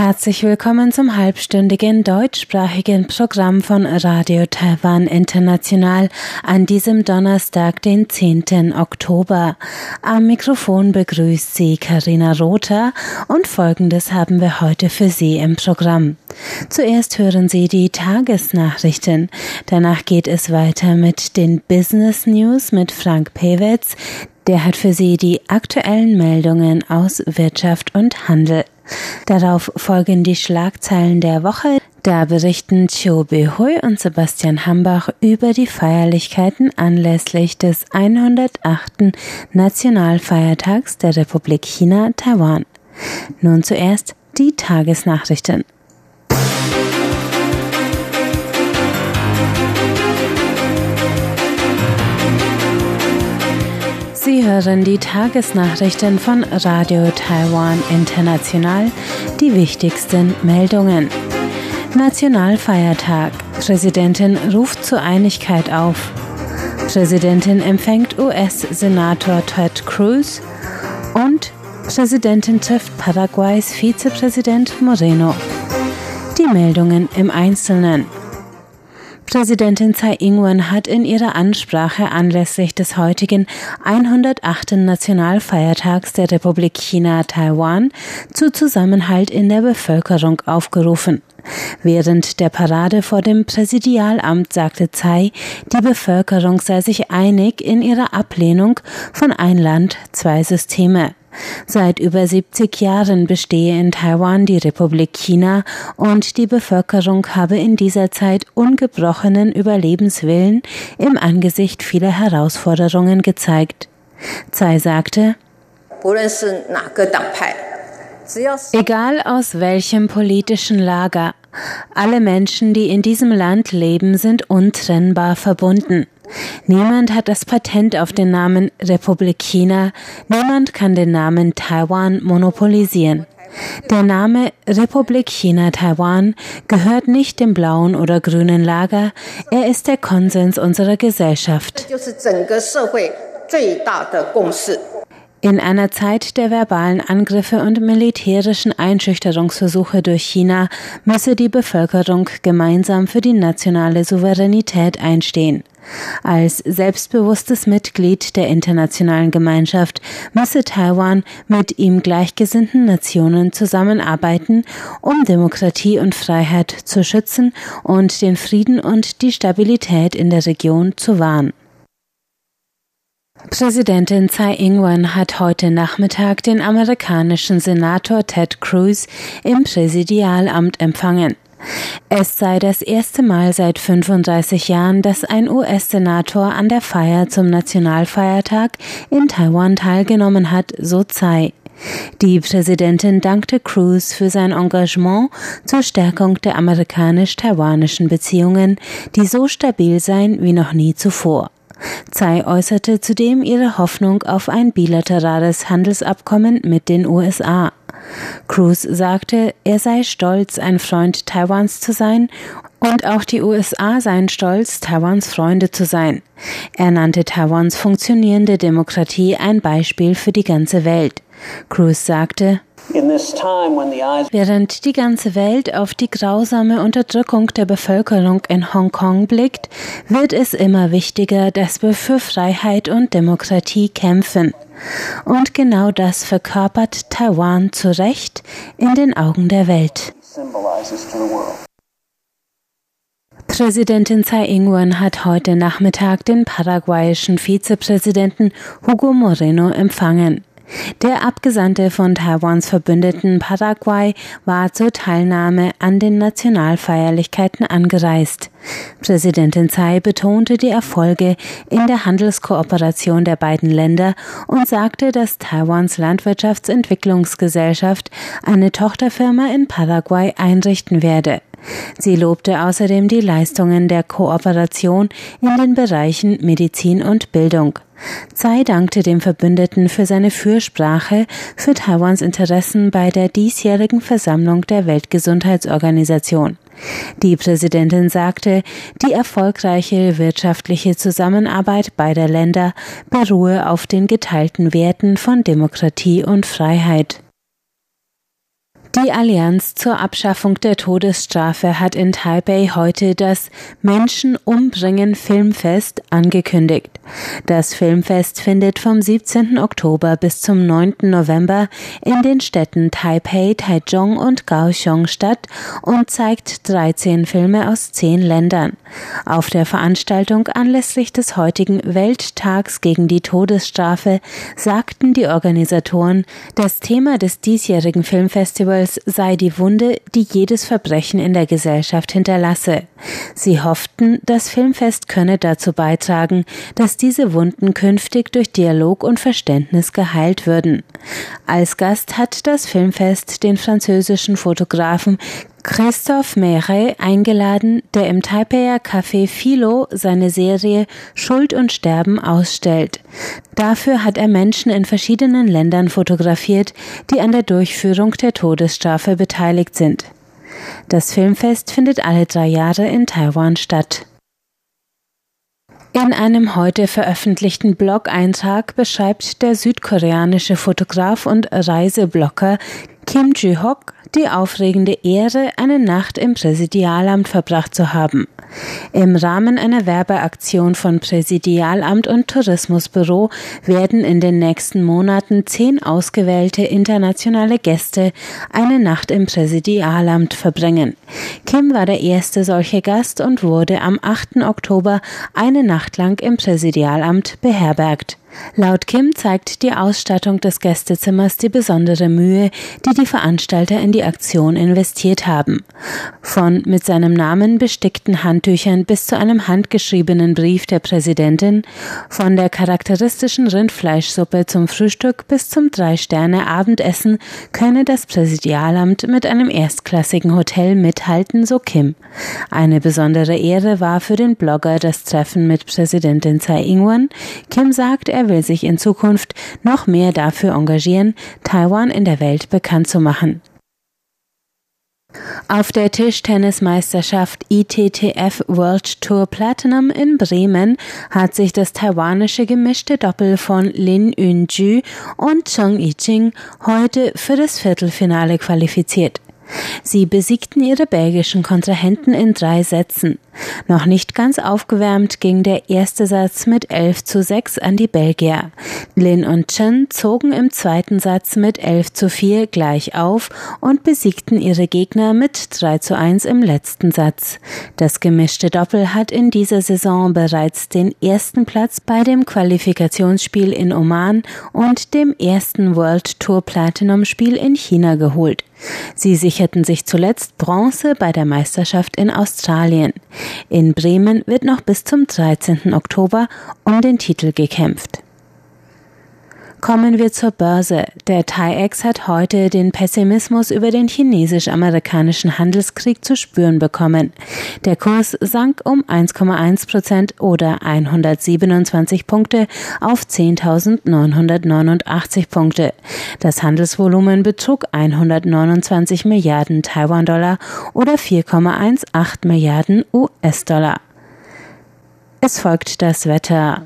Herzlich willkommen zum halbstündigen deutschsprachigen Programm von Radio Taiwan International an diesem Donnerstag, den 10. Oktober. Am Mikrofon begrüßt Sie Karina Rother und Folgendes haben wir heute für Sie im Programm. Zuerst hören Sie die Tagesnachrichten. Danach geht es weiter mit den Business News mit Frank Pewetz. Der hat für Sie die aktuellen Meldungen aus Wirtschaft und Handel. Darauf folgen die Schlagzeilen der Woche. Da berichten Chiu Behui und Sebastian Hambach über die Feierlichkeiten anlässlich des 108. Nationalfeiertags der Republik China Taiwan. Nun zuerst die Tagesnachrichten. Sie hören die Tagesnachrichten von Radio Taiwan International, die wichtigsten Meldungen. Nationalfeiertag. Präsidentin ruft zur Einigkeit auf. Präsidentin empfängt US-Senator Ted Cruz und Präsidentin trifft Paraguays Vizepräsident Moreno. Die Meldungen im Einzelnen. Präsidentin Tsai Ing-wen hat in ihrer Ansprache anlässlich des heutigen 108. Nationalfeiertags der Republik China Taiwan zu Zusammenhalt in der Bevölkerung aufgerufen. Während der Parade vor dem Präsidialamt sagte Tsai, die Bevölkerung sei sich einig in ihrer Ablehnung von ein Land, zwei Systeme. Seit über 70 Jahren bestehe in Taiwan die Republik China und die Bevölkerung habe in dieser Zeit ungebrochenen Überlebenswillen im Angesicht vieler Herausforderungen gezeigt. Tsai sagte, Egal aus welchem politischen Lager, alle Menschen, die in diesem Land leben, sind untrennbar verbunden. Niemand hat das Patent auf den Namen Republik China, niemand kann den Namen Taiwan monopolisieren. Der Name Republik China Taiwan gehört nicht dem blauen oder grünen Lager, er ist der Konsens unserer Gesellschaft. In einer Zeit der verbalen Angriffe und militärischen Einschüchterungsversuche durch China müsse die Bevölkerung gemeinsam für die nationale Souveränität einstehen. Als selbstbewusstes Mitglied der internationalen Gemeinschaft müsse Taiwan mit ihm gleichgesinnten Nationen zusammenarbeiten, um Demokratie und Freiheit zu schützen und den Frieden und die Stabilität in der Region zu wahren. Präsidentin Tsai Ing-wen hat heute Nachmittag den amerikanischen Senator Ted Cruz im Präsidialamt empfangen. Es sei das erste Mal seit 35 Jahren, dass ein US-Senator an der Feier zum Nationalfeiertag in Taiwan teilgenommen hat, so Tsai. Die Präsidentin dankte Cruz für sein Engagement zur Stärkung der amerikanisch-taiwanischen Beziehungen, die so stabil seien wie noch nie zuvor. Tsai äußerte zudem ihre Hoffnung auf ein bilaterales Handelsabkommen mit den USA. Cruz sagte, er sei stolz, ein Freund Taiwans zu sein und auch die USA seien stolz, Taiwans Freunde zu sein. Er nannte Taiwans funktionierende Demokratie ein Beispiel für die ganze Welt. Cruz sagte, Während die ganze Welt auf die grausame Unterdrückung der Bevölkerung in Hongkong blickt, wird es immer wichtiger, dass wir für Freiheit und Demokratie kämpfen. Und genau das verkörpert Taiwan zu Recht in den Augen der Welt. Präsidentin Tsai Ing-wen hat heute Nachmittag den paraguayischen Vizepräsidenten Hugo Moreno empfangen. Der Abgesandte von Taiwans Verbündeten Paraguay war zur Teilnahme an den Nationalfeierlichkeiten angereist. Präsidentin Tsai betonte die Erfolge in der Handelskooperation der beiden Länder und sagte, dass Taiwans Landwirtschaftsentwicklungsgesellschaft eine Tochterfirma in Paraguay einrichten werde. Sie lobte außerdem die Leistungen der Kooperation in den Bereichen Medizin und Bildung. Tsai dankte dem Verbündeten für seine Fürsprache für Taiwans Interessen bei der diesjährigen Versammlung der Weltgesundheitsorganisation. Die Präsidentin sagte, die erfolgreiche wirtschaftliche Zusammenarbeit beider Länder beruhe auf den geteilten Werten von Demokratie und Freiheit. Die Allianz zur Abschaffung der Todesstrafe hat in Taipei heute das Menschen umbringen Filmfest angekündigt. Das Filmfest findet vom 17. Oktober bis zum 9. November in den Städten Taipei, Taichung und Kaohsiung statt und zeigt 13 Filme aus 10 Ländern. Auf der Veranstaltung anlässlich des heutigen Welttags gegen die Todesstrafe sagten die Organisatoren, das Thema des diesjährigen Filmfestivals Festivals sei die Wunde, die jedes Verbrechen in der Gesellschaft hinterlasse. Sie hofften, das Filmfest könne dazu beitragen, dass diese Wunden künftig durch Dialog und Verständnis geheilt würden. Als Gast hat das Filmfest den französischen Fotografen Christophe Meret eingeladen, der im Taipeier Café Philo seine Serie Schuld und Sterben ausstellt. Dafür hat er Menschen in verschiedenen Ländern fotografiert, die an der Durchführung der Todesstrafe beteiligt sind. Das Filmfest findet alle drei Jahre in Taiwan statt. In einem heute veröffentlichten Blog-Eintrag beschreibt der südkoreanische Fotograf und Reiseblogger Kim Ji-hock die aufregende Ehre, eine Nacht im Präsidialamt verbracht zu haben. Im Rahmen einer Werbeaktion von Präsidialamt und Tourismusbüro werden in den nächsten Monaten zehn ausgewählte internationale Gäste eine Nacht im Präsidialamt verbringen. Kim war der erste solche Gast und wurde am 8. Oktober eine Nacht lang im Präsidialamt beherbergt. Laut Kim zeigt die Ausstattung des Gästezimmers die besondere Mühe, die die Veranstalter in die Aktion investiert haben. Von mit seinem Namen bestickten Handtüchern bis zu einem handgeschriebenen Brief der Präsidentin, von der charakteristischen Rindfleischsuppe zum Frühstück bis zum Drei-Sterne-Abendessen könne das Präsidialamt mit einem erstklassigen Hotel mithalten, so Kim. Eine besondere Ehre war für den Blogger das Treffen mit Präsidentin Tsai Ing-wen. Kim sagt, er will sich in Zukunft noch mehr dafür engagieren, Taiwan in der Welt bekannt zu machen. Auf der Tischtennismeisterschaft ITTF World Tour Platinum in Bremen hat sich das taiwanische gemischte Doppel von Lin Yunju und Cheng Yiqing heute für das Viertelfinale qualifiziert. Sie besiegten ihre belgischen Kontrahenten in drei Sätzen. Noch nicht ganz aufgewärmt ging der erste Satz mit 11 zu 6 an die Belgier. Lin und Chen zogen im zweiten Satz mit 11 zu 4 gleich auf und besiegten ihre Gegner mit 3 zu 1 im letzten Satz. Das gemischte Doppel hat in dieser Saison bereits den ersten Platz bei dem Qualifikationsspiel in Oman und dem ersten World Tour Platinum Spiel in China geholt. Sie sicherten sich zuletzt Bronze bei der Meisterschaft in Australien. In Bremen wird noch bis zum 13. Oktober um den Titel gekämpft. Kommen wir zur Börse. Der TAIEX hat heute den Pessimismus über den chinesisch-amerikanischen Handelskrieg zu spüren bekommen. Der Kurs sank um 1,1 Prozent oder 127 Punkte auf 10.989 Punkte. Das Handelsvolumen betrug 129 Milliarden Taiwan-Dollar oder 4,18 Milliarden US-Dollar. Es folgt das Wetter.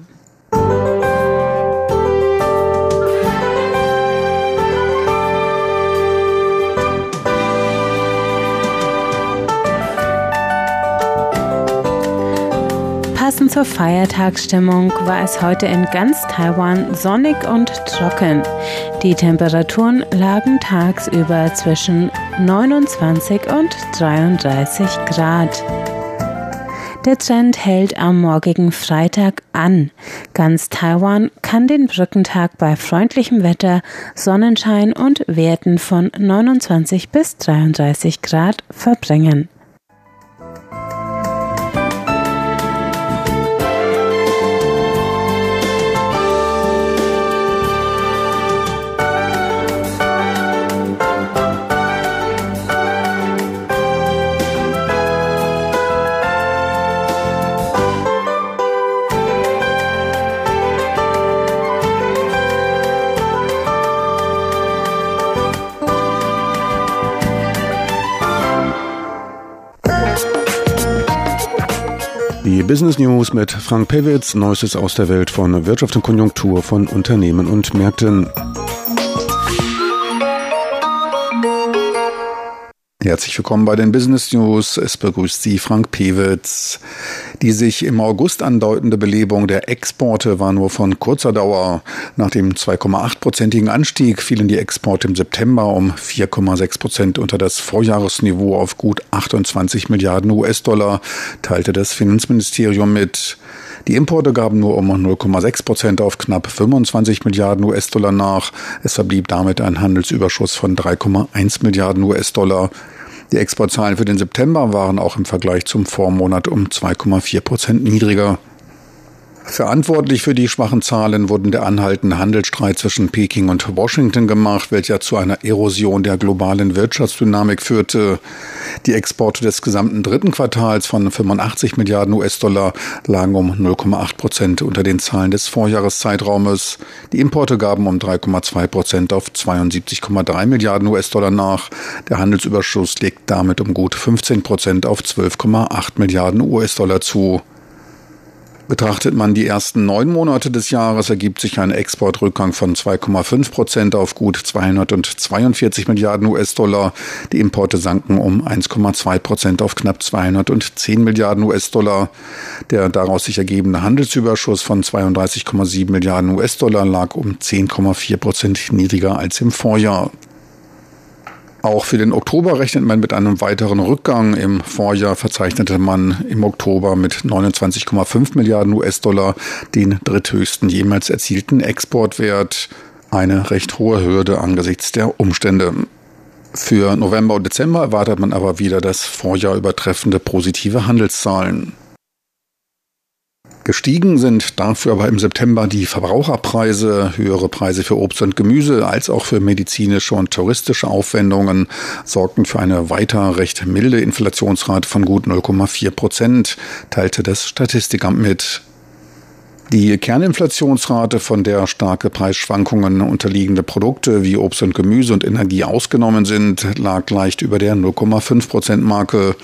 Passend zur Feiertagsstimmung war es heute in ganz Taiwan sonnig und trocken. Die Temperaturen lagen tagsüber zwischen 29 und 33 Grad. Der Trend hält am morgigen Freitag an. Ganz Taiwan kann den Brückentag bei freundlichem Wetter, Sonnenschein und Werten von 29 bis 33 Grad verbringen. Business News mit Frank Pewitz, Neuestes aus der Welt von Wirtschaft und Konjunktur von Unternehmen und Märkten. Herzlich willkommen bei den Business News. Es begrüßt Sie Frank Pewitz. Die sich im August andeutende Belebung der Exporte war nur von kurzer Dauer. Nach dem 2,8-prozentigen Anstieg fielen die Exporte im September um 4,6 Prozent unter das Vorjahresniveau auf gut 28 Milliarden US-Dollar, teilte das Finanzministerium mit. Die Importe gaben nur um 0,6 Prozent auf knapp 25 Milliarden US-Dollar nach. Es verblieb damit ein Handelsüberschuss von 3,1 Milliarden US-Dollar. Die Exportzahlen für den September waren auch im Vergleich zum Vormonat um 2,4 Prozent niedriger. Verantwortlich für die schwachen Zahlen wurden der anhaltende Handelsstreit zwischen Peking und Washington gemacht, welcher zu einer Erosion der globalen Wirtschaftsdynamik führte. Die Exporte des gesamten dritten Quartals von 85 Milliarden US-Dollar lagen um 0,8 Prozent unter den Zahlen des Vorjahreszeitraumes. Die Importe gaben um 3,2 Prozent auf 72,3 Milliarden US-Dollar nach. Der Handelsüberschuss legt damit um gut 15 Prozent auf 12,8 Milliarden US-Dollar zu. Betrachtet man die ersten neun Monate des Jahres, ergibt sich ein Exportrückgang von 2,5 Prozent auf gut 242 Milliarden US-Dollar. Die Importe sanken um 1,2 Prozent auf knapp 210 Milliarden US-Dollar. Der daraus sich ergebende Handelsüberschuss von 32,7 Milliarden US-Dollar lag um 10,4 Prozent niedriger als im Vorjahr. Auch für den Oktober rechnet man mit einem weiteren Rückgang. Im Vorjahr verzeichnete man im Oktober mit 29,5 Milliarden US-Dollar den dritthöchsten jemals erzielten Exportwert. Eine recht hohe Hürde angesichts der Umstände. Für November und Dezember erwartet man aber wieder das Vorjahr übertreffende positive Handelszahlen. Gestiegen sind dafür aber im September die Verbraucherpreise, höhere Preise für Obst und Gemüse als auch für medizinische und touristische Aufwendungen sorgten für eine weiter recht milde Inflationsrate von gut 0,4 Prozent, teilte das Statistikamt mit. Die Kerninflationsrate, von der starke Preisschwankungen unterliegende Produkte wie Obst und Gemüse und Energie ausgenommen sind, lag leicht über der 0,5 Prozent Marke.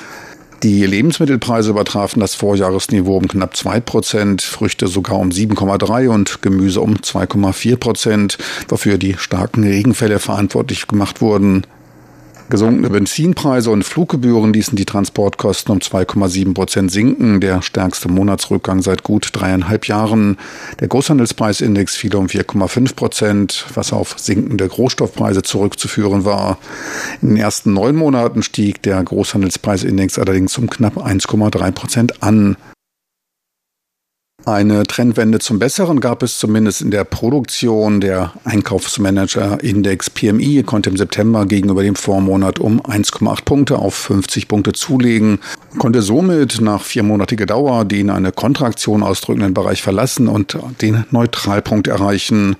Die Lebensmittelpreise übertrafen das Vorjahresniveau um knapp zwei Prozent, Früchte sogar um 7,3 und Gemüse um 2,4 Prozent, wofür die starken Regenfälle verantwortlich gemacht wurden. Gesunkene Benzinpreise und Fluggebühren ließen die Transportkosten um 2,7 Prozent sinken, der stärkste Monatsrückgang seit gut dreieinhalb Jahren. Der Großhandelspreisindex fiel um 4,5 Prozent, was auf sinkende Rohstoffpreise zurückzuführen war. In den ersten neun Monaten stieg der Großhandelspreisindex allerdings um knapp 1,3 Prozent an. Eine Trendwende zum Besseren gab es zumindest in der Produktion. Der Einkaufsmanager-Index PMI konnte im September gegenüber dem Vormonat um 1,8 Punkte auf 50 Punkte zulegen, konnte somit nach viermonatiger Dauer den eine Kontraktion ausdrückenden Bereich verlassen und den Neutralpunkt erreichen.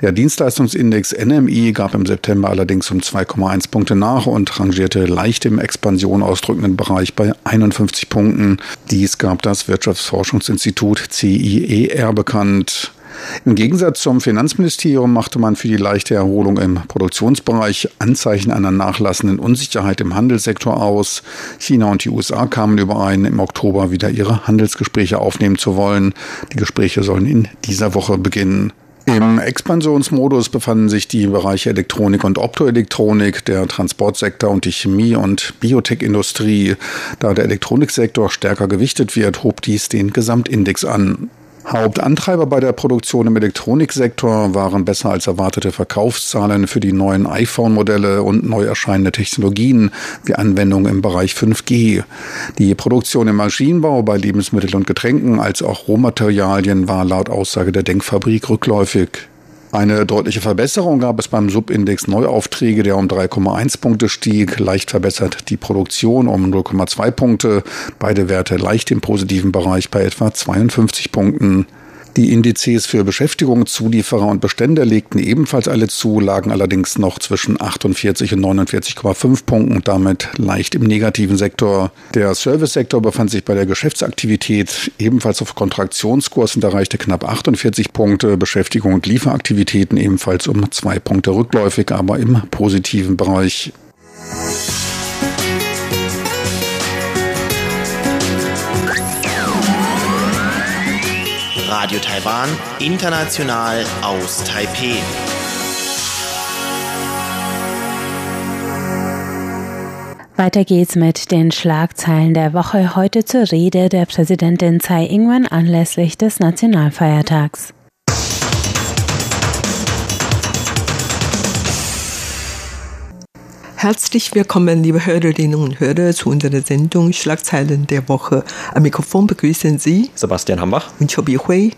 Der Dienstleistungsindex NMI gab im September allerdings um 2,1 Punkte nach und rangierte leicht im Expansion ausdrückenden Bereich bei 51 Punkten. Dies gab das Wirtschaftsforschungsinstitut CIER bekannt. Im Gegensatz zum Finanzministerium machte man für die leichte Erholung im Produktionsbereich Anzeichen einer nachlassenden Unsicherheit im Handelssektor aus. China und die USA kamen überein, im Oktober wieder ihre Handelsgespräche aufnehmen zu wollen. Die Gespräche sollen in dieser Woche beginnen. Im Expansionsmodus befanden sich die Bereiche Elektronik und Optoelektronik, der Transportsektor und die Chemie- und Biotech-Industrie. Da der Elektroniksektor stärker gewichtet wird, hob dies den Gesamtindex an. Hauptantreiber bei der Produktion im Elektroniksektor waren besser als erwartete Verkaufszahlen für die neuen iPhone-Modelle und neu erscheinende Technologien wie Anwendungen im Bereich 5G. Die Produktion im Maschinenbau bei Lebensmitteln und Getränken als auch Rohmaterialien war laut Aussage der Denkfabrik rückläufig. Eine deutliche Verbesserung gab es beim Subindex Neuaufträge, der um 3,1 Punkte stieg, leicht verbessert die Produktion um 0,2 Punkte, beide Werte leicht im positiven Bereich bei etwa 52 Punkten. Die Indizes für Beschäftigung, Zulieferer und Bestände legten ebenfalls alle zu, lagen allerdings noch zwischen 48 und 49,5 Punkten, damit leicht im negativen Sektor. Der Servicesektor befand sich bei der Geschäftsaktivität ebenfalls auf Kontraktionskurs und erreichte knapp 48 Punkte. Beschäftigung und Lieferaktivitäten ebenfalls um zwei Punkte rückläufig, aber im positiven Bereich. Radio Taiwan, international aus Taipeh. Weiter geht's mit den Schlagzeilen der Woche heute zur Rede der Präsidentin Tsai Ing-wen anlässlich des Nationalfeiertags. Herzlich willkommen, liebe Hörerinnen und Hörer, zu unserer Sendung Schlagzeilen der Woche. Am Mikrofon begrüßen Sie Sebastian Hambach und Chobi Hui.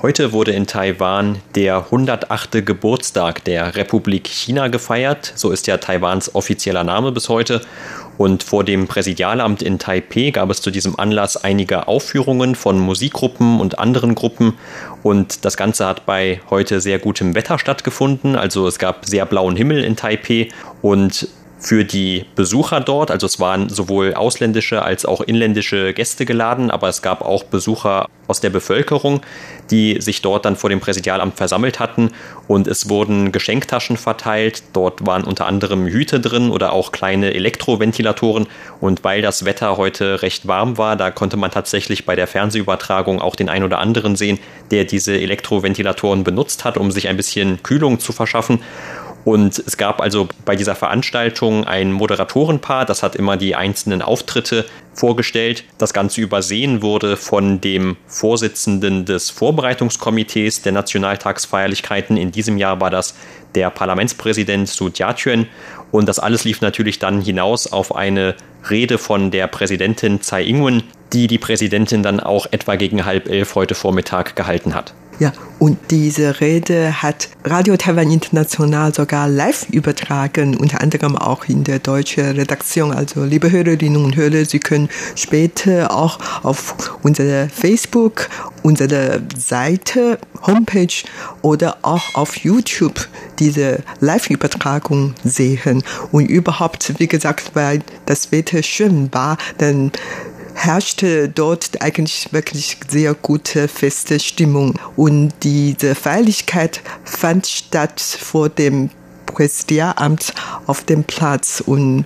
Heute wurde in Taiwan der 108. Geburtstag der Republik China gefeiert. So ist ja Taiwans offizieller Name bis heute. Und vor dem Präsidialamt in Taipeh gab es zu diesem Anlass einige Aufführungen von Musikgruppen und anderen Gruppen. Und das Ganze hat bei heute sehr gutem Wetter stattgefunden. Also es gab sehr blauen Himmel in Taipeh und für die Besucher dort. Also es waren sowohl ausländische als auch inländische Gäste geladen, aber es gab auch Besucher aus der Bevölkerung, die sich dort dann vor dem Präsidialamt versammelt hatten und es wurden Geschenktaschen verteilt. Dort waren unter anderem Hüte drin oder auch kleine Elektroventilatoren und weil das Wetter heute recht warm war, da konnte man tatsächlich bei der Fernsehübertragung auch den ein oder anderen sehen, der diese Elektroventilatoren benutzt hat, um sich ein bisschen Kühlung zu verschaffen. Und es gab also bei dieser Veranstaltung ein Moderatorenpaar, das hat immer die einzelnen Auftritte vorgestellt. Das Ganze übersehen wurde von dem Vorsitzenden des Vorbereitungskomitees der Nationaltagsfeierlichkeiten. In diesem Jahr war das der Parlamentspräsident Su Jiatuen. Und das alles lief natürlich dann hinaus auf eine Rede von der Präsidentin Tsai Ing-wen, die die Präsidentin dann auch etwa gegen halb elf heute Vormittag gehalten hat. Ja, und diese Rede hat Radio Taiwan International sogar live übertragen, unter anderem auch in der deutschen Redaktion. Also, liebe Hörerinnen und Hörer, Sie können später auch auf unserer Facebook, unserer Seite, Homepage oder auch auf YouTube diese Live-Übertragung sehen. Und überhaupt, wie gesagt, weil das Wetter schön war, dann herrschte dort eigentlich wirklich sehr gute feste Stimmung. Und diese Feierlichkeit fand statt vor dem Präsidialamt auf dem Platz und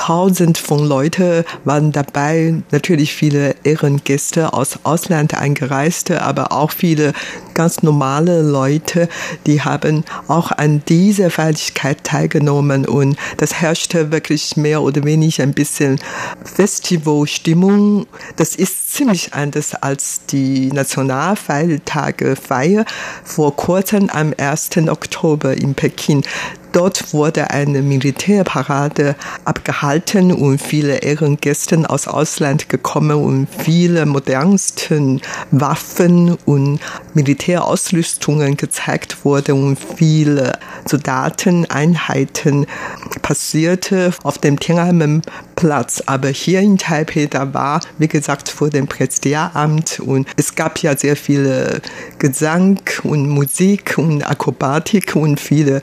Tausend von Leuten waren dabei, natürlich viele Ehrengäste aus Ausland eingereiste, aber auch viele ganz normale Leute, die haben auch an dieser Feierlichkeit teilgenommen und das herrschte wirklich mehr oder weniger ein bisschen Festivalstimmung. Das ist ziemlich anders als die Nationalfeiertage Feier vor kurzem am 1. Oktober in Peking. Dort wurde eine Militärparade abgehalten und viele Ehrengäste aus Ausland gekommen und viele modernsten Waffen und Militärausrüstungen gezeigt wurden und viele Soldateneinheiten passierte auf dem Tiananmen Platz. Aber hier in Taipei, da war, wie gesagt, vor dem Präsidialamt und es gab ja sehr viele Gesang und Musik und Akrobatik und viele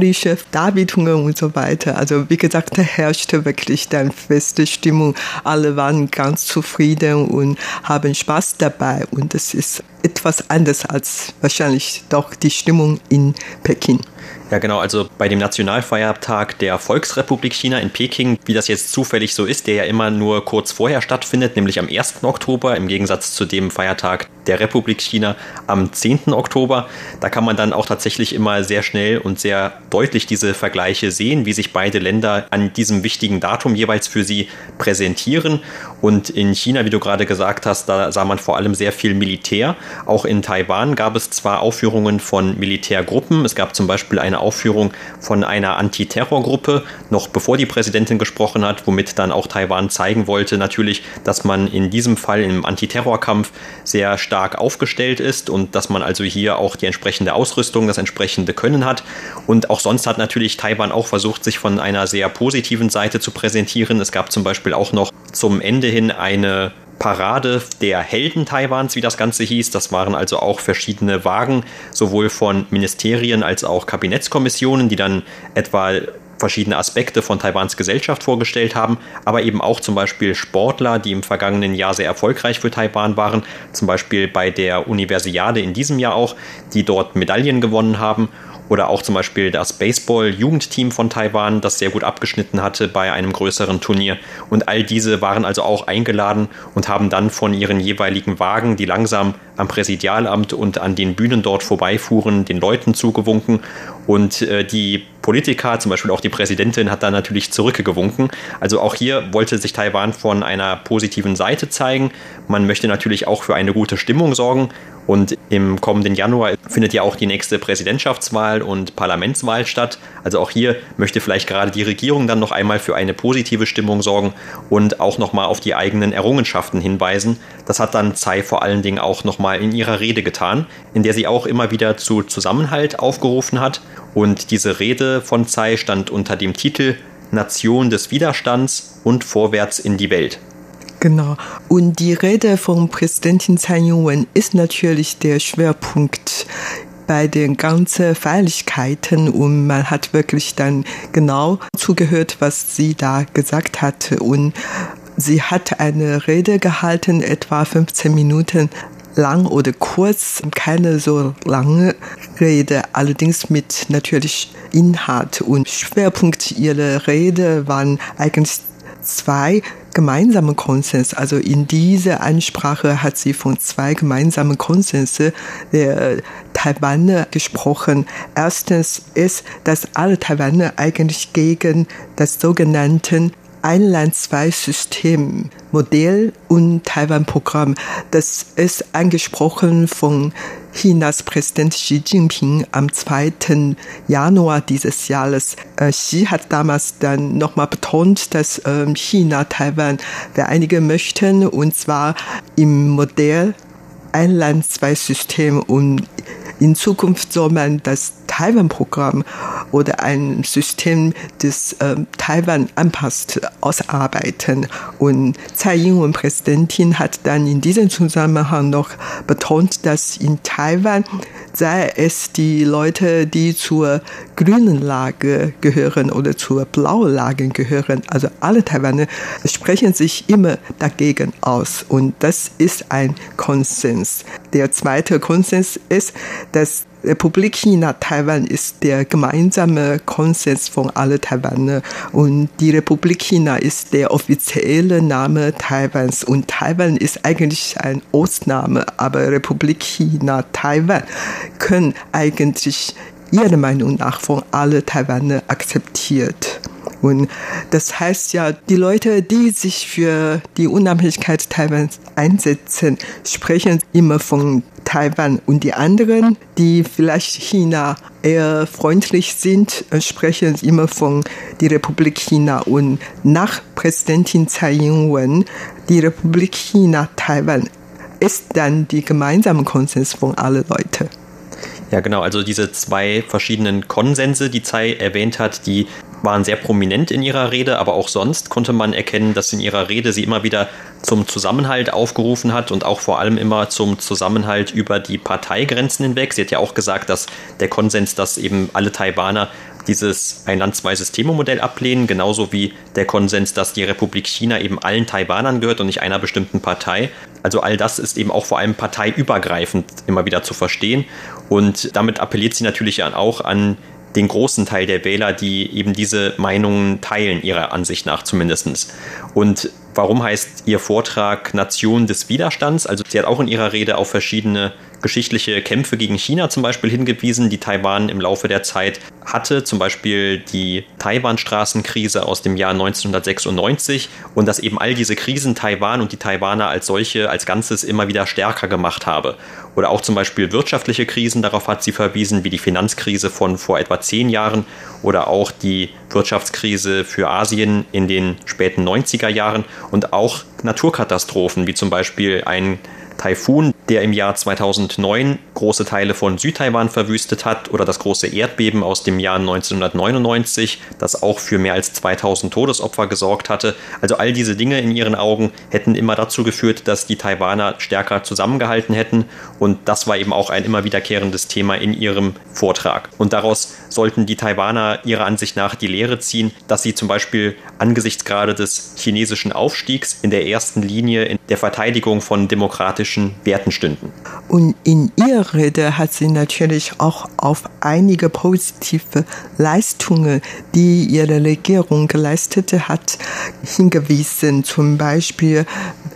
folklorische Darbietungen und so weiter. Also wie gesagt, da herrschte wirklich dann feste Stimmung. Alle waren ganz zufrieden und haben Spaß dabei und es ist etwas anders als wahrscheinlich doch die Stimmung in Peking. Ja, genau. Also bei dem Nationalfeiertag der Volksrepublik China in Peking, wie das jetzt zufällig so ist, der ja immer nur kurz vorher stattfindet, nämlich am 1. Oktober, im Gegensatz zu dem Feiertag der Republik China am 10. Oktober. Da kann man dann auch tatsächlich immer sehr schnell und sehr deutlich diese Vergleiche sehen, wie sich beide Länder an diesem wichtigen Datum jeweils für sie präsentieren. Und in China, wie du gerade gesagt hast, da sah man vor allem sehr viel Militär. Auch in Taiwan gab es zwar Aufführungen von Militärgruppen. Es gab zum Beispiel eine Aufführung von einer Antiterrorgruppe, noch bevor die Präsidentin gesprochen hat, womit dann auch Taiwan zeigen wollte, natürlich, dass man in diesem Fall im Antiterrorkampf sehr stark aufgestellt ist und dass man also hier auch die entsprechende Ausrüstung, das entsprechende Können hat. Und auch sonst hat natürlich Taiwan auch versucht, sich von einer sehr positiven Seite zu präsentieren. Es gab zum Beispiel auch noch zum Ende hin eine Parade der Helden Taiwans, wie das Ganze hieß. Das waren also auch verschiedene Wagen, sowohl von Ministerien als auch Kabinettskommissionen, die dann etwa verschiedene Aspekte von Taiwans Gesellschaft vorgestellt haben, aber eben auch zum Beispiel Sportler, die im vergangenen Jahr sehr erfolgreich für Taiwan waren, zum Beispiel bei der Universiade in diesem Jahr auch, die dort Medaillen gewonnen haben oder auch zum Beispiel das Baseball-Jugendteam von Taiwan, das sehr gut abgeschnitten hatte bei einem größeren Turnier. Und all diese waren also auch eingeladen und haben dann von ihren jeweiligen Wagen, die langsam am Präsidialamt und an den Bühnen dort vorbeifuhren, den Leuten zugewunken. Und äh, die Politiker, zum Beispiel auch die Präsidentin, hat da natürlich zurückgewunken. Also auch hier wollte sich Taiwan von einer positiven Seite zeigen. Man möchte natürlich auch für eine gute Stimmung sorgen. Und im kommenden Januar findet ja auch die nächste Präsidentschaftswahl und Parlamentswahl statt. Also auch hier möchte vielleicht gerade die Regierung dann noch einmal für eine positive Stimmung sorgen und auch nochmal auf die eigenen Errungenschaften hinweisen. Das hat dann Tsai vor allen Dingen auch nochmal in ihrer Rede getan, in der sie auch immer wieder zu Zusammenhalt aufgerufen hat. Und diese Rede von Tsai stand unter dem Titel Nation des Widerstands und Vorwärts in die Welt. Genau. Und die Rede von Präsidentin Tsai Ing-wen ist natürlich der Schwerpunkt bei den ganzen Feierlichkeiten und man hat wirklich dann genau zugehört, was sie da gesagt hat und sie hat eine Rede gehalten, etwa 15 Minuten lang oder kurz, keine so lange Rede, allerdings mit natürlich Inhalt und Schwerpunkt ihrer Rede waren eigentlich zwei gemeinsame Konsens. Also in dieser Ansprache hat sie von zwei gemeinsamen Konsense der Taiwaner gesprochen. Erstens ist, dass alle Taiwaner eigentlich gegen das sogenannte ein Land, zwei System Modell und Taiwan-Programm. Das ist angesprochen von Chinas Präsident Xi Jinping am 2. Januar dieses Jahres. Äh, Xi hat damals dann nochmal betont, dass ähm, China Taiwan vereinigen möchten und zwar im Modell ein Land, zwei Systeme und in Zukunft soll man das Taiwan-Programm oder ein System, das äh, Taiwan anpasst, ausarbeiten. Und Tsai Ing-wen Präsidentin hat dann in diesem Zusammenhang noch betont, dass in Taiwan sei es die Leute, die zur grünen Lage gehören oder zur blauen Lage gehören, also alle Taiwaner sprechen sich immer dagegen aus. Und das ist ein Konsens. Der zweite Konsens ist, dass Republik China Taiwan ist der gemeinsame Konsens von allen Taiwanern und die Republik China ist der offizielle Name Taiwans. Und Taiwan ist eigentlich ein Ausnahme, aber Republik China Taiwan können eigentlich ihrer Meinung nach von allen Taiwanern akzeptiert. Und das heißt ja, die Leute, die sich für die Unabhängigkeit Taiwans einsetzen, sprechen immer von Taiwan. Und die anderen, die vielleicht China eher freundlich sind, sprechen immer von der Republik China. Und nach Präsidentin Tsai Ing-wen, die Republik China Taiwan ist dann die gemeinsame Konsens von allen Leuten. Ja, genau. Also diese zwei verschiedenen Konsense, die Tsai erwähnt hat, die waren sehr prominent in ihrer Rede, aber auch sonst konnte man erkennen, dass in ihrer Rede sie immer wieder zum Zusammenhalt aufgerufen hat und auch vor allem immer zum Zusammenhalt über die Parteigrenzen hinweg. Sie hat ja auch gesagt, dass der Konsens, dass eben alle Taiwaner dieses Ein-Land-Zwei-Systeme-Modell ablehnen, genauso wie der Konsens, dass die Republik China eben allen Taiwanern gehört und nicht einer bestimmten Partei. Also all das ist eben auch vor allem parteiübergreifend immer wieder zu verstehen. Und damit appelliert sie natürlich auch an den großen Teil der Wähler, die eben diese Meinungen teilen, ihrer Ansicht nach zumindest. Und warum heißt Ihr Vortrag Nation des Widerstands? Also sie hat auch in ihrer Rede auf verschiedene geschichtliche Kämpfe gegen China zum Beispiel hingewiesen, die Taiwan im Laufe der Zeit hatte, zum Beispiel die Taiwan-Straßenkrise aus dem Jahr 1996 und dass eben all diese Krisen Taiwan und die Taiwaner als solche, als Ganzes immer wieder stärker gemacht habe. Oder auch zum Beispiel wirtschaftliche Krisen, darauf hat sie verwiesen, wie die Finanzkrise von vor etwa zehn Jahren oder auch die Wirtschaftskrise für Asien in den späten 90er Jahren und auch Naturkatastrophen, wie zum Beispiel ein Taifun, der im Jahr 2009 große Teile von Südtaiwan verwüstet hat, oder das große Erdbeben aus dem Jahr 1999, das auch für mehr als 2000 Todesopfer gesorgt hatte. Also all diese Dinge in ihren Augen hätten immer dazu geführt, dass die Taiwaner stärker zusammengehalten hätten. Und das war eben auch ein immer wiederkehrendes Thema in ihrem Vortrag. Und daraus sollten die Taiwaner ihrer Ansicht nach die Lehre ziehen, dass sie zum Beispiel angesichts gerade des chinesischen Aufstiegs in der ersten Linie in der Verteidigung von demokratischen demokratischen Werten stünden. Und in ihrer Rede hat sie natürlich auch auf einige positive Leistungen, die ihre Regierung geleistet hat, hingewiesen. Zum Beispiel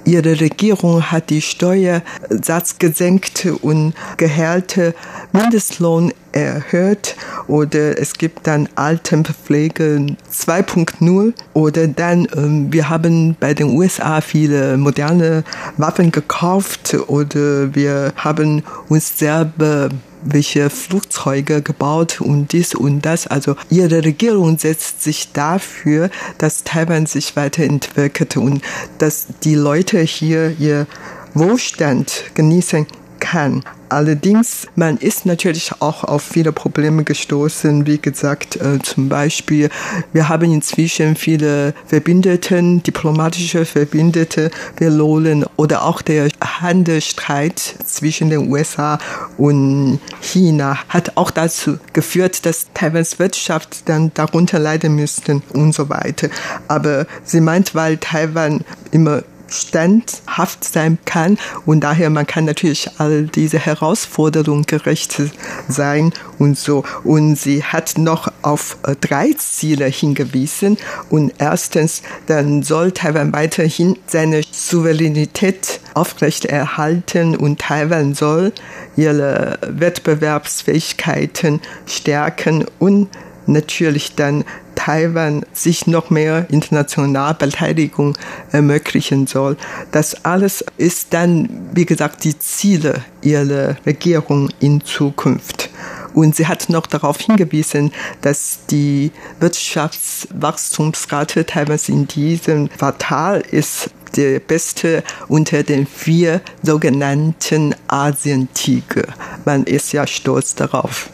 ihre Regierung hat die Steuersatz gesenkt und Gehälter, Mindestlohn erhöht oder es gibt dann Altenpflege 2.0 oder dann ähm, wir haben bei den USA viele moderne Waffen gekauft oder wir haben uns selber welche Flugzeuge gebaut und dies und das. Also ihre Regierung setzt sich dafür, dass Taiwan sich weiterentwickelt und dass die Leute hier ihr Wohlstand genießen kann. Allerdings, man ist natürlich auch auf viele Probleme gestoßen. Wie gesagt, äh, zum Beispiel, wir haben inzwischen viele Verbündeten, diplomatische Verbündete verloren oder auch der Handelsstreit zwischen den USA und China hat auch dazu geführt, dass Taiwans Wirtschaft dann darunter leiden müsste und so weiter. Aber sie meint, weil Taiwan immer standhaft sein kann und daher man kann natürlich all diese Herausforderungen gerecht sein und so. Und sie hat noch auf äh, drei Ziele hingewiesen und erstens, dann soll Taiwan weiterhin seine Souveränität aufrechterhalten und Taiwan soll ihre Wettbewerbsfähigkeiten stärken und natürlich dann Taiwan sich noch mehr international Beteiligung ermöglichen soll. Das alles ist dann, wie gesagt, die Ziele ihrer Regierung in Zukunft. Und sie hat noch darauf hingewiesen, dass die Wirtschaftswachstumsrate Taiwans in diesem Quartal ist der beste unter den vier sogenannten Asientiger. Man ist ja stolz darauf.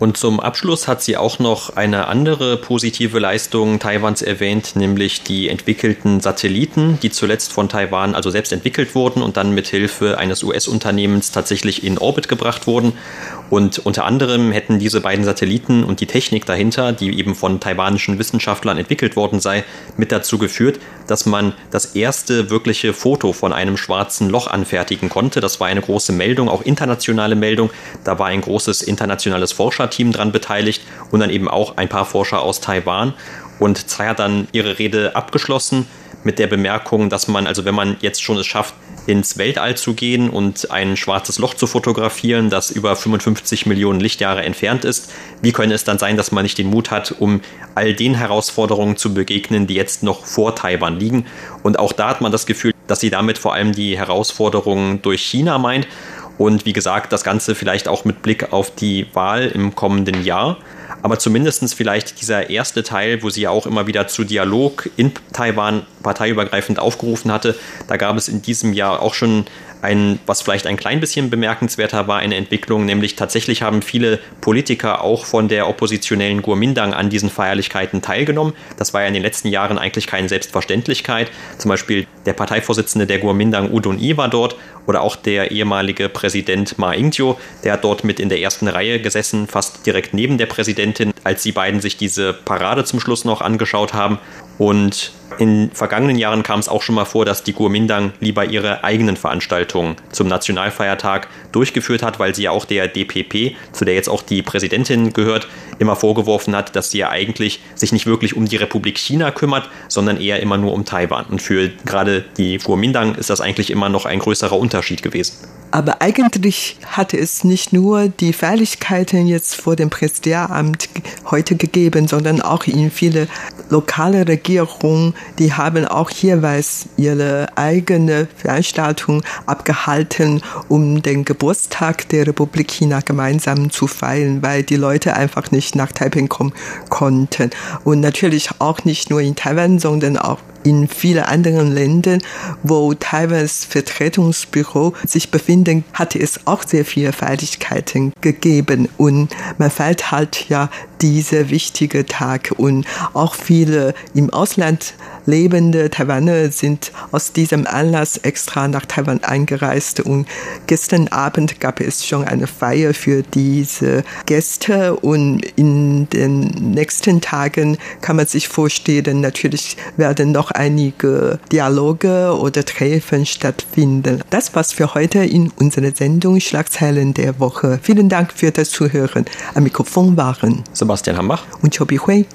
Und zum Abschluss hat sie auch noch eine andere positive Leistung Taiwans erwähnt, nämlich die entwickelten Satelliten, die zuletzt von Taiwan also selbst entwickelt wurden und dann mit Hilfe eines US-Unternehmens tatsächlich in Orbit gebracht wurden. Und unter anderem hätten diese beiden Satelliten und die Technik dahinter, die eben von taiwanischen Wissenschaftlern entwickelt worden sei, mit dazu geführt, dass man das erste wirkliche Foto von einem schwarzen Loch anfertigen konnte. Das war eine große Meldung, auch internationale Meldung. Da war ein großes internationales Forscherteam dran beteiligt und dann eben auch ein paar Forscher aus Taiwan. Und Tsai hat dann ihre Rede abgeschlossen mit der Bemerkung, dass man, also wenn man jetzt schon es schafft, ins Weltall zu gehen und ein schwarzes Loch zu fotografieren, das über 55 Millionen Lichtjahre entfernt ist, wie könnte es dann sein, dass man nicht den Mut hat, um all den Herausforderungen zu begegnen, die jetzt noch vor Taiwan liegen? Und auch da hat man das Gefühl, dass sie damit vor allem die Herausforderungen durch China meint. Und wie gesagt, das Ganze vielleicht auch mit Blick auf die Wahl im kommenden Jahr. Aber zumindest vielleicht dieser erste Teil, wo sie ja auch immer wieder zu Dialog in Taiwan parteiübergreifend aufgerufen hatte, da gab es in diesem Jahr auch schon ein, was vielleicht ein klein bisschen bemerkenswerter war, eine Entwicklung, nämlich tatsächlich haben viele Politiker auch von der oppositionellen Guomindang an diesen Feierlichkeiten teilgenommen. Das war ja in den letzten Jahren eigentlich keine Selbstverständlichkeit. Zum Beispiel der Parteivorsitzende der Guomindang, Udon I, war dort oder auch der ehemalige Präsident Ma Ying-jeou, der hat dort mit in der ersten Reihe gesessen, fast direkt neben der Präsidentin, als die beiden sich diese Parade zum Schluss noch angeschaut haben. Und in vergangenen Jahren kam es auch schon mal vor, dass die Guomindang lieber ihre eigenen Veranstaltungen zum Nationalfeiertag durchgeführt hat, weil sie ja auch der DPP, zu der jetzt auch die Präsidentin gehört, immer vorgeworfen hat, dass sie ja eigentlich sich nicht wirklich um die Republik China kümmert, sondern eher immer nur um Taiwan. Und für gerade die Guomindang ist das eigentlich immer noch ein größerer Unterschied gewesen. Aber eigentlich hatte es nicht nur die Feierlichkeiten jetzt vor dem Präsidialamt heute gegeben, sondern auch in viele lokale Regierungen, die haben auch jeweils ihre eigene Veranstaltung abgehalten, um den Geburtstag der Republik China gemeinsam zu feiern, weil die Leute einfach nicht nach Taipei kommen konnten. Und natürlich auch nicht nur in Taiwan, sondern auch in vielen anderen Ländern, wo Taiwans Vertretungsbüro sich befinden, hatte es auch sehr viele Feierlichkeiten gegeben. Und man feiert halt ja dieser wichtige Tag. Und auch viele im Ausland lebende Taiwaner sind aus diesem Anlass extra nach Taiwan eingereist und gestern Abend gab es schon eine Feier für diese Gäste und in den nächsten Tagen kann man sich vorstellen, natürlich werden noch einige Dialoge oder Treffen stattfinden. Das war's für heute in unserer Sendung Schlagzeilen der Woche. Vielen Dank für das Zuhören. Am Mikrofon waren Sebastian Hambach und Chobi Hui.